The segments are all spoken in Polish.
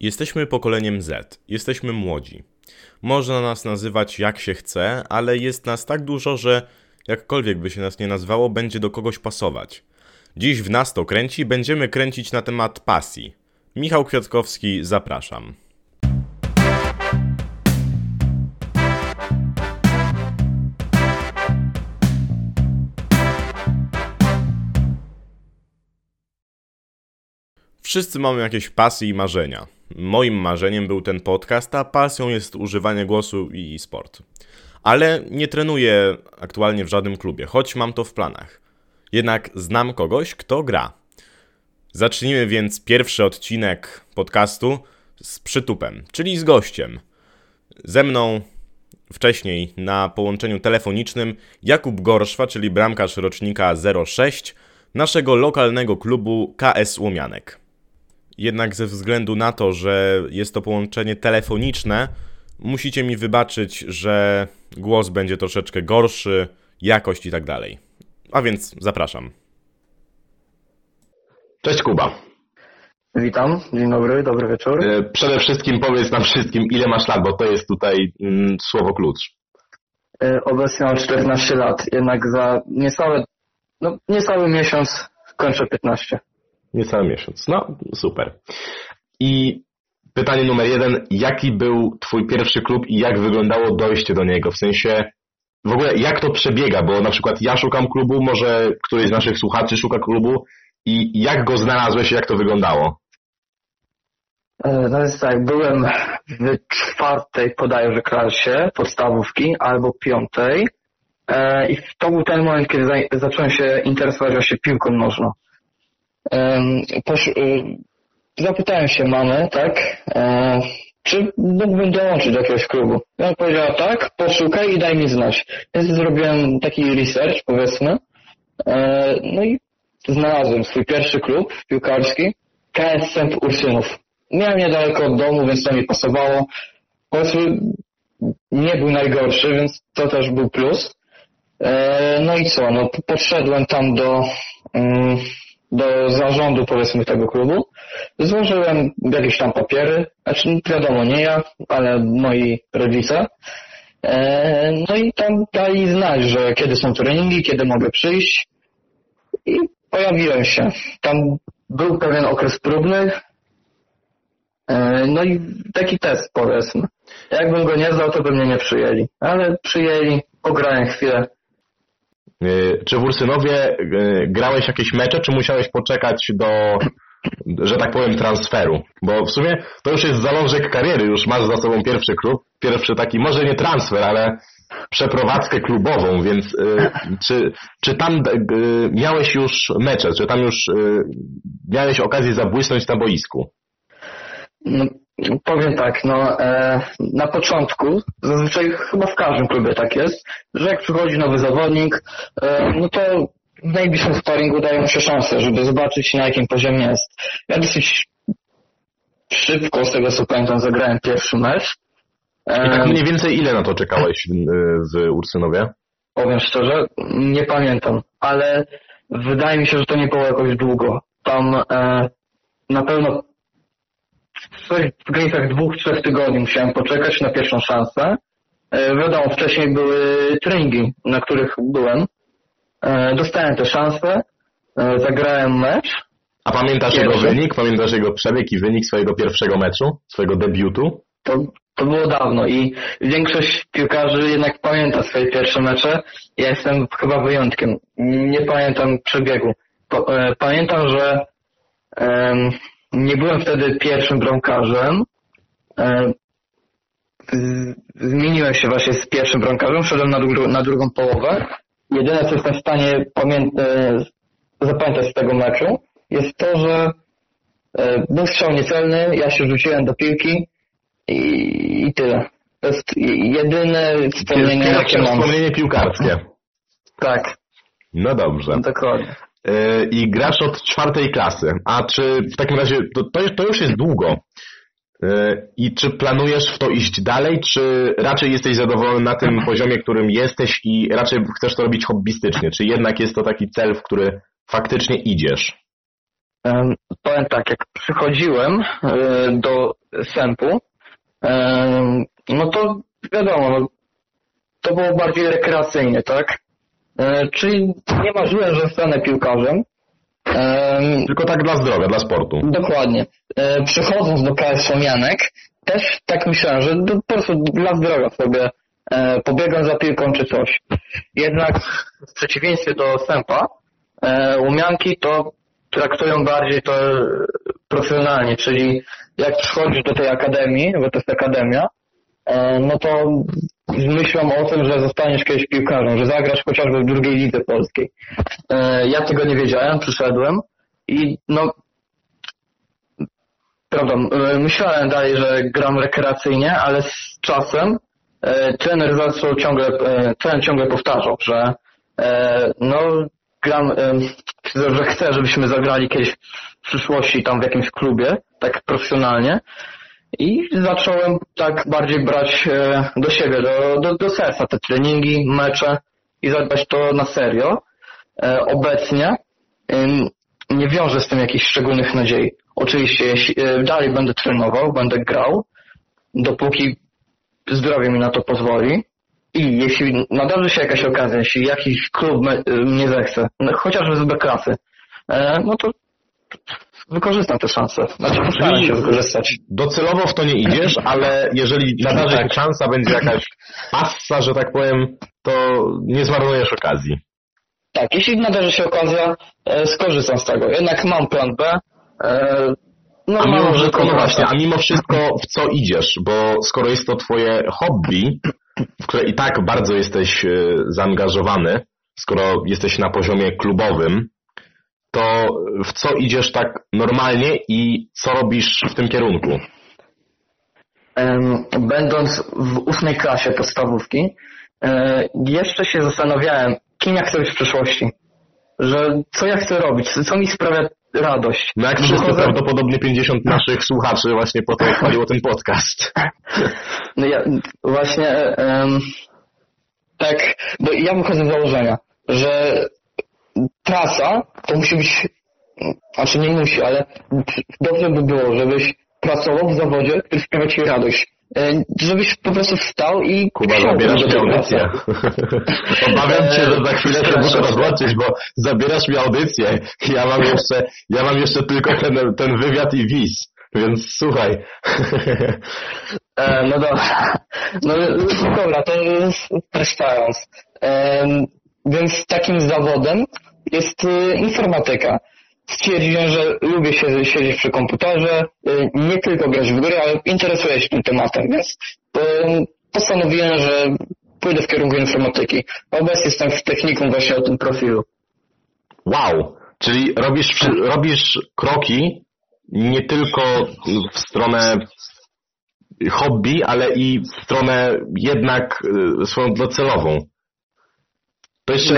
Jesteśmy pokoleniem Z. Jesteśmy młodzi. Można nas nazywać jak się chce, ale jest nas tak dużo, że jakkolwiek by się nas nie nazwało, będzie do kogoś pasować. Dziś w nas to kręci, będziemy kręcić na temat pasji. Michał Kwiatkowski, zapraszam. Wszyscy mamy jakieś pasje i marzenia. Moim marzeniem był ten podcast, a pasją jest używanie głosu i sport. Ale nie trenuję aktualnie w żadnym klubie, choć mam to w planach. Jednak znam kogoś, kto gra. Zacznijmy więc pierwszy odcinek podcastu z przytupem, czyli z gościem. Ze mną wcześniej na połączeniu telefonicznym Jakub Gorszwa, czyli bramkarz rocznika 06 naszego lokalnego klubu KS Łomianek. Jednak ze względu na to, że jest to połączenie telefoniczne, musicie mi wybaczyć, że głos będzie troszeczkę gorszy, jakość i tak dalej. A więc zapraszam. Cześć Kuba. Witam, dzień dobry, dobry wieczór. E, Przede wszystkim powiedz nam wszystkim, ile masz lat, bo to jest tutaj mm, słowo klucz. E, Obecnie mam 14 lat, jednak za niecały, no, niecały miesiąc kończę 15. Niecały miesiąc. No, super. I pytanie numer jeden, jaki był twój pierwszy klub i jak wyglądało dojście do niego? W sensie, w ogóle jak to przebiega? Bo na przykład ja szukam klubu, może któryś z naszych słuchaczy szuka klubu i jak go znalazłeś i jak to wyglądało? E, No jest tak, byłem w czwartej bodajże klasie podstawówki albo piątej e, i to był ten moment, kiedy za- zacząłem się interesować właśnie piłką nożną. E, zapytałem się mamy, tak, e, czy mógłbym dołączyć do jakiegoś klubu. I ona powiedziała tak, poszukaj i daj mi znać. Więc zrobiłem taki research, powiedzmy, e, no i znalazłem swój pierwszy klub piłkarski, KS Sęp Ursynów. Miałem niedaleko od domu, więc to mi pasowało. Powiedzmy, nie był najgorszy, więc to też był plus. E, No i co, no podszedłem tam do, mm, do zarządu powiedzmy tego klubu. Złożyłem jakieś tam papiery, znaczy wiadomo, nie ja, ale moi rodzice. E, No i tam dali znać, że kiedy są treningi, kiedy mogę przyjść. I pojawiłem się. Tam był pewien okres próbny. E, No i taki test powiedzmy. Jakbym go nie zdał, to by mnie nie przyjęli. Ale przyjęli, pograłem chwilę. Y, Czy w Ursynowie y, grałeś jakieś mecze, czy musiałeś poczekać do, że tak powiem, transferu? Bo w sumie to już jest zalążek kariery, już masz za sobą pierwszy klub, pierwszy taki, może nie transfer, ale przeprowadzkę klubową, więc y, czy, czy tam miałeś już mecze, czy tam już miałeś okazję zabłysnąć na boisku? No, powiem tak, no e, na początku, zazwyczaj chyba w każdym klubie tak jest, że jak przychodzi nowy zawodnik, e, no to w najbliższym sparingu daje mu się szansę, żeby zobaczyć na jakim poziomie jest. Ja dosyć szybko, z tego co pamiętam, zagrałem pierwszy mecz. I tak E, mniej więcej ile na to czekałeś y, w Ursynowie? powiem szczerze, nie pamiętam, ale wydaje mi się, że to nie było jakoś długo. Tam e, na pewno w granicach dwóch, trzech tygodni musiałem poczekać na pierwszą szansę. E, wiadomo, wcześniej były treningi, na których byłem. E, dostałem tę szansę, e, zagrałem mecz. A pamiętasz jego wynik? Pamiętasz jego przebieg i wynik swojego pierwszego meczu? Swojego debiutu? To, to było dawno i większość piłkarzy jednak pamięta swoje pierwsze mecze. Ja jestem chyba wyjątkiem. Nie pamiętam przebiegu. Pamiętam, że nie byłem wtedy pierwszym bramkarzem. E, zmieniłem się właśnie z pierwszym bramkarzem, wszedłem na, dru- na drugą połowę. Jedyne, co jestem w stanie e, zapamiętać z tego meczu, jest to, że e, był strzał niecelny, ja się rzuciłem do piłki, i, i tyle. To jest jedyne wspomnienie, jakie mam. wspomnienie piłkarskie. Tak, No dobrze. dokładnie. I grasz od czwartej klasy. A czy w takim razie, to, to, już jest długo. Yy, I czy planujesz w to iść dalej, czy raczej jesteś zadowolony na tym poziomie, którym jesteś i raczej chcesz to robić hobbystycznie? Czy jednak jest to taki cel, w który faktycznie idziesz? Em, Powiem tak, jak przychodziłem e, do sępu, no to wiadomo, no, to było bardziej rekreacyjnie, tak? E, Czyli nie marzyłem, że zostanę piłkarzem. Em, Tylko tak dla zdrowia, dla sportu. Dokładnie. E, Przychodząc do KS Słomianek, też tak myślałem, że po prostu dla zdrowia sobie e, pobiegam za piłką czy coś. Jednak w przeciwieństwie do Sępa, Łomianki to traktują bardziej to profesjonalnie, czyli jak przychodzisz do tej akademii, bo to jest akademia, no to myślą o tym, że zostaniesz kiedyś piłkarzem, że zagrasz chociażby w drugiej lidze polskiej. E, Ja tego nie wiedziałem, przyszedłem i no Prawda, e, myślałem dalej, że gram rekreacyjnie, ale z czasem e, trener zaczął ciągle, e, trener ciągle powtarzał, że e, no gram, e, że chce, żebyśmy zagrali kiedyś w przyszłości tam w jakimś klubie, tak profesjonalnie. I zacząłem tak bardziej brać e, do siebie, do, do, do serca te treningi, mecze i zadbać to na serio. E, Obecnie nie wiążę z tym jakichś szczególnych nadziei. Oczywiście e, dalej będę trenował, będę grał, dopóki zdrowie mi na to pozwoli. I jeśli nadarzy się jakaś okazja, jeśli jakiś klub mnie zechce, chociażby z B klasy, no to wykorzystam tę szansę. Znaczy postaram się wykorzystać. Docelowo w to nie idziesz, ale jeżeli nadarzy się szansa, będzie jakaś passa, że tak powiem, to nie zmarnujesz okazji. Tak, jeśli nadarzy się okazja, e, skorzystam z tego. Jednak mam plan B. E, no, A mimo wszystko, no właśnie, a mimo wszystko w co idziesz? Bo skoro jest to twoje hobby, w które i tak bardzo jesteś e, zaangażowany, skoro jesteś na poziomie klubowym, to w co idziesz tak normalnie i co robisz w tym kierunku? Będąc w ósmej klasie podstawówki, e, jeszcze się zastanawiałem, kim ja chcę być w przyszłości. Że co ja chcę robić, co mi sprawia radość. No jak wszyscy Wychodzę- prawdopodobnie 50 naszych słuchaczy właśnie po to odpaliło ten podcast. No ja właśnie em, tak, bo ja wychodzę z założenia, że trasa to musi być, znaczy nie musi, ale dobrze by było, żebyś pracował w zawodzie, który sprawia ci radość. E, Żebyś po prostu wstał i Kuba, zabierasz mi audycję. Obawiam się, że za chwilę się muszę rozłączyć, bo zabierasz mi audycję. Ja mam jeszcze, ja mam jeszcze tylko ten, ten wywiad i wiz. Więc słuchaj. E, no dobra. No dobra, to przepraszając. E, więc takim zawodem jest e, informatyka. Stwierdziłem, że lubię się siedzieć przy komputerze, e, nie tylko grać w gry, ale interesuję się tym tematem, więc e, postanowiłem, że pójdę w kierunku informatyki. Obecnie jestem w technikum właśnie o tym profilu. Wow. Czyli robisz, robisz kroki nie tylko w stronę hobby, ale i w stronę jednak y, swoją docelową. To jeszcze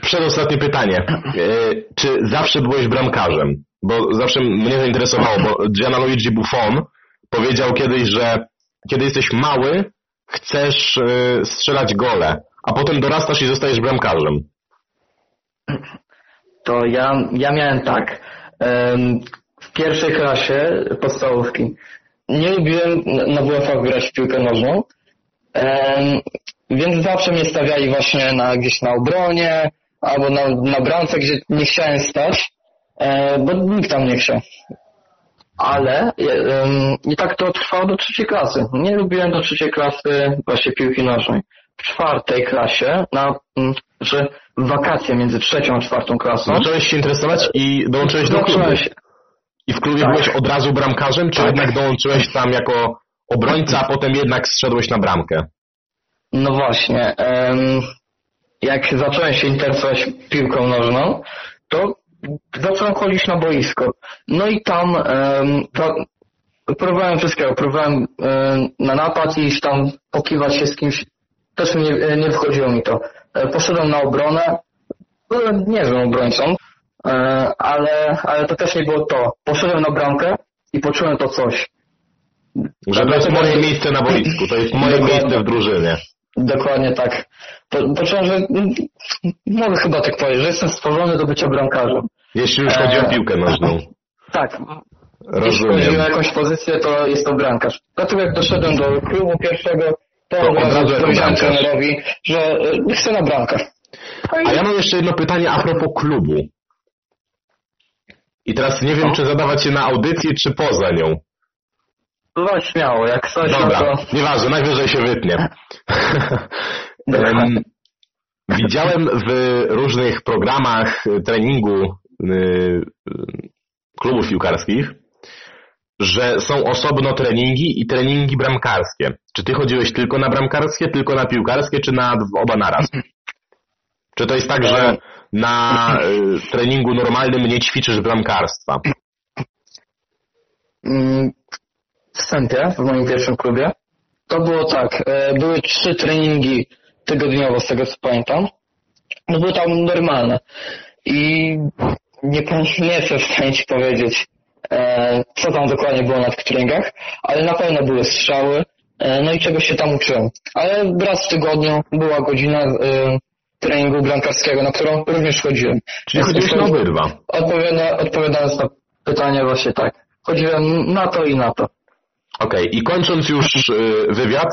przedostatnie pytanie. Y, Czy zawsze byłeś bramkarzem? Bo zawsze mnie zainteresowało, bo Gianluigi Buffon powiedział kiedyś, że kiedy jesteś mały, chcesz y, strzelać gole, a potem dorastasz i zostajesz bramkarzem. to ja, ja miałem tak. W pierwszej klasie podstawówki nie lubiłem na- na WF-ach grać w piłkę nożną, więc zawsze mnie stawiali właśnie na, gdzieś na obronie albo na, na bramce, gdzie nie chciałem stać, e, bo nikt tam nie chciał. Ale em, i tak to trwało do trzeciej klasy. Nie lubiłem do trzeciej klasy właśnie piłki nożnej. W czwartej klasie, na, że w wakacje między trzecią a czwartą klasą, Zacząłeś się interesować i dołączyłeś do klubu. się, I w klubie Tak. byłeś od razu bramkarzem, czy Tak. jednak dołączyłeś tam jako obrońca, a potem jednak zszedłeś na bramkę? No właśnie. jak zacząłem się interesować piłką nożną, to zacząłem chodzić na boisko. No i tam próbowałem wszystkiego. Próbowałem em, na napad i tam pokiwać się z kimś. Też nie, nie wychodziło mi to. E, Poszedłem na obronę. Byłem niezłym obrońcą, e, ale, ale to też nie było to. Poszedłem na bramkę i poczułem to coś. Że to jest moje miejsce na boisku, to jest moje miejsce w drużynie. Dokładnie tak. Po, poczułem, że mm, mogę chyba tak powiedzieć, że jestem stworzony do bycia bramkarzem. Jeśli już chodzi o Eee. piłkę nożną. Tak. Jeśli chodzi o Rozumiem. jakąś pozycję, to jest to bramkarz. Dlatego jak doszedłem do klubu pierwszego, to To od razu powiedziałem trenerowi, że e, chcę na bramkę. No A ja mam jeszcze jedno pytanie a propos klubu. I teraz nie wiem, czy zadawać się na audycję, czy poza nią. No śmiało, jak coś, no Dobra, to... nieważne, najwyżej się wytnie. Em, Widziałem w różnych programach y, treningu y, klubów piłkarskich, że są osobno treningi i treningi bramkarskie. Czy ty chodziłeś tylko na bramkarskie, tylko na piłkarskie, czy na oba naraz? Czy to jest tak, że na y, treningu normalnym nie ćwiczysz bramkarstwa? Mm, w moim pierwszym klubie, to było tak, e, były trzy treningi tygodniowo, z tego co pamiętam. No były tam normalne. I nie, nie jestem w stanie ci powiedzieć, e, co tam dokładnie było na tych treningach, ale na pewno były strzały, e, no i czegoś się tam uczyłem. Ale raz w tygodniu była godzina treningu bramkarskiego, na którą również chodziłem. Czyli chodziłeś na obydwa? Odpowiada, odpowiadając na pytanie właśnie tak. Chodziłem na to i na to. Okej, i kończąc już y, wywiad,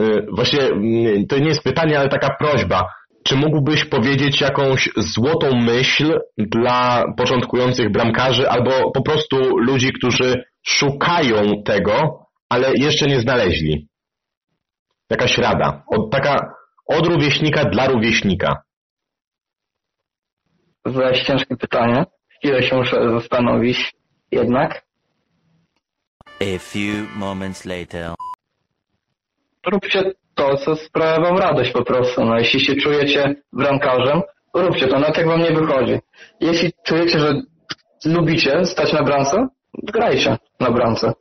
y, właśnie y, to nie jest pytanie, ale taka prośba. Czy mógłbyś powiedzieć jakąś złotą myśl dla początkujących bramkarzy albo po prostu ludzi, którzy szukają tego, ale jeszcze nie znaleźli? Jakaś rada. Od, taka od rówieśnika dla rówieśnika. Zadałeś ciężkie pytanie. Chwilę się muszę zastanowić. Jednak A few moments later. róbcie to, co sprawia wam radość po prostu. No, jeśli się czujecie bramkarzem, róbcie to, nawet jak wam nie wychodzi. Jeśli czujecie, że lubicie stać na bramce, grajcie na bramce.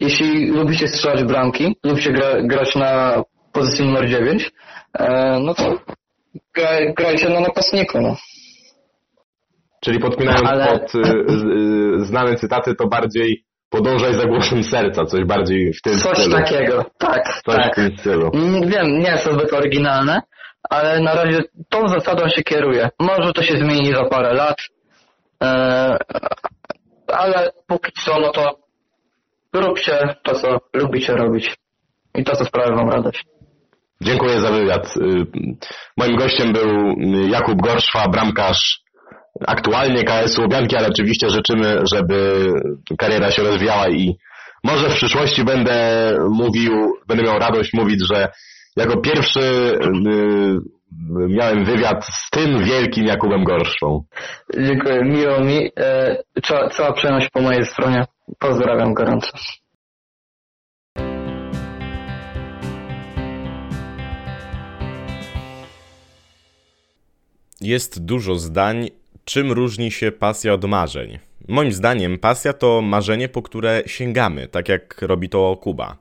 Jeśli lubicie strzelać bramki, lubicie gra, grać na pozycji numer 9, e, no to graj, grajcie na napastniku. No. Czyli podpinając Ale- pod y, y, znane cytaty, to bardziej podążaj za głosem serca, coś bardziej w tym Coś stylu. takiego, tak, Coś tak. w tym stylu. Wiem, nie jest to zbyt oryginalne, ale na razie tą zasadą się kieruję. Może to się zmieni za parę lat, e, ale póki co, no to róbcie to, co lubicie robić i to, co sprawia wam radość. Dziękuję za wywiad. Y, Moim gościem był Jakub Gorszwa, bramkarz aktualnie KS Łubianki, ale oczywiście życzymy, żeby kariera się rozwijała i może w przyszłości będę mówił, będę miał radość mówić, że jako pierwszy y, miałem wywiad z tym wielkim Jakubem Gorszwą. Dziękuję, miło mi. E, cała, cała przyjemność po mojej stronie. Pozdrawiam gorąco. Jest dużo zdań, czym różni się pasja od marzeń. Moim zdaniem pasja to marzenie, po które sięgamy, tak jak robi to Kuba.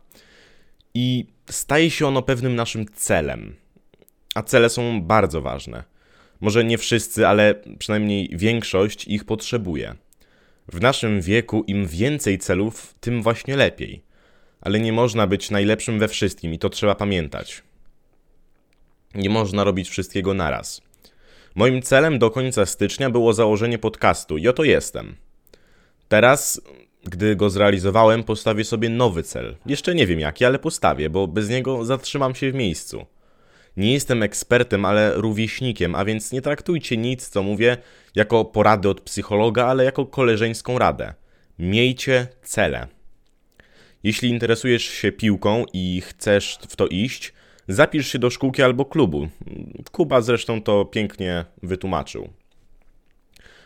I staje się ono pewnym naszym celem. A cele są bardzo ważne. Może nie wszyscy, ale przynajmniej większość ich potrzebuje. W naszym wieku im więcej celów, tym właśnie lepiej. Ale nie można być najlepszym we wszystkim i to trzeba pamiętać. Nie można robić wszystkiego naraz. Moim celem do końca stycznia było założenie podcastu i oto jestem. Teraz, gdy go zrealizowałem, postawię sobie nowy cel. Jeszcze nie wiem jaki, ale postawię, bo bez niego zatrzymam się w miejscu. Nie jestem ekspertem, ale rówieśnikiem, a więc nie traktujcie nic, co mówię, jako porady od psychologa, ale jako koleżeńską radę. Miejcie cele. Jeśli interesujesz się piłką i chcesz w to iść, zapisz się do szkółki albo klubu. Kuba zresztą to pięknie wytłumaczył.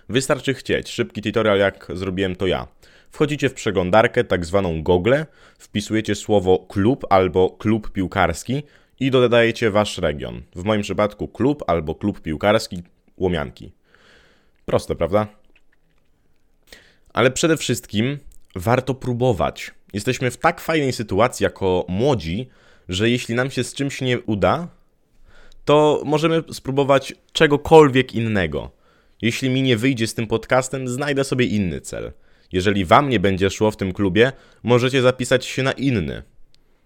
Wystarczy chcieć. Szybki tutorial, jak zrobiłem to ja. Wchodzicie w przeglądarkę, tak zwaną Google, wpisujecie słowo klub albo klub piłkarski i dodajecie wasz region. W moim przypadku klub albo klub piłkarski Łomianki. Proste, prawda? Ale przede wszystkim warto próbować. Jesteśmy w tak fajnej sytuacji jako młodzi, że jeśli nam się z czymś nie uda, to możemy spróbować czegokolwiek innego. Jeśli mi nie wyjdzie z tym podcastem, znajdę sobie inny cel. Jeżeli wam nie będzie szło w tym klubie, możecie zapisać się na inny.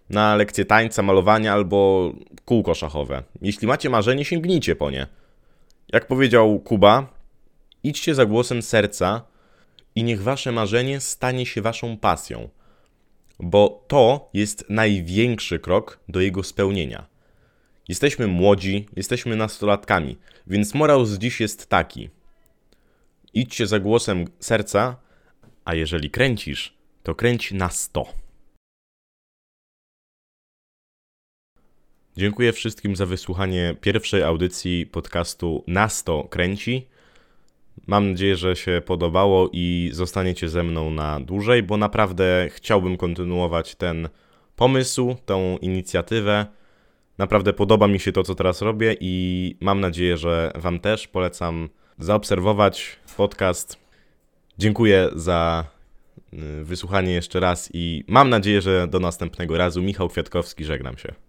Na lekcję tańca, malowania albo kółko szachowe. Jeśli macie marzenie, sięgnijcie po nie. Jak powiedział Kuba, idźcie za głosem serca i niech wasze marzenie stanie się waszą pasją, bo to jest największy krok do jego spełnienia. Jesteśmy młodzi, jesteśmy nastolatkami, więc morał z dziś jest taki. Idźcie za głosem serca, a jeżeli kręcisz, to kręć na 100. Dziękuję wszystkim za wysłuchanie pierwszej audycji podcastu Na 100 kręci. Mam nadzieję, że się podobało i zostaniecie ze mną na dłużej, bo naprawdę chciałbym kontynuować ten pomysł, tą inicjatywę. Naprawdę podoba mi się to, co teraz robię i mam nadzieję, że Wam też polecam zaobserwować podcast. Dziękuję za y, wysłuchanie jeszcze raz i mam nadzieję, że do następnego razu. Michał Kwiatkowski, żegnam się.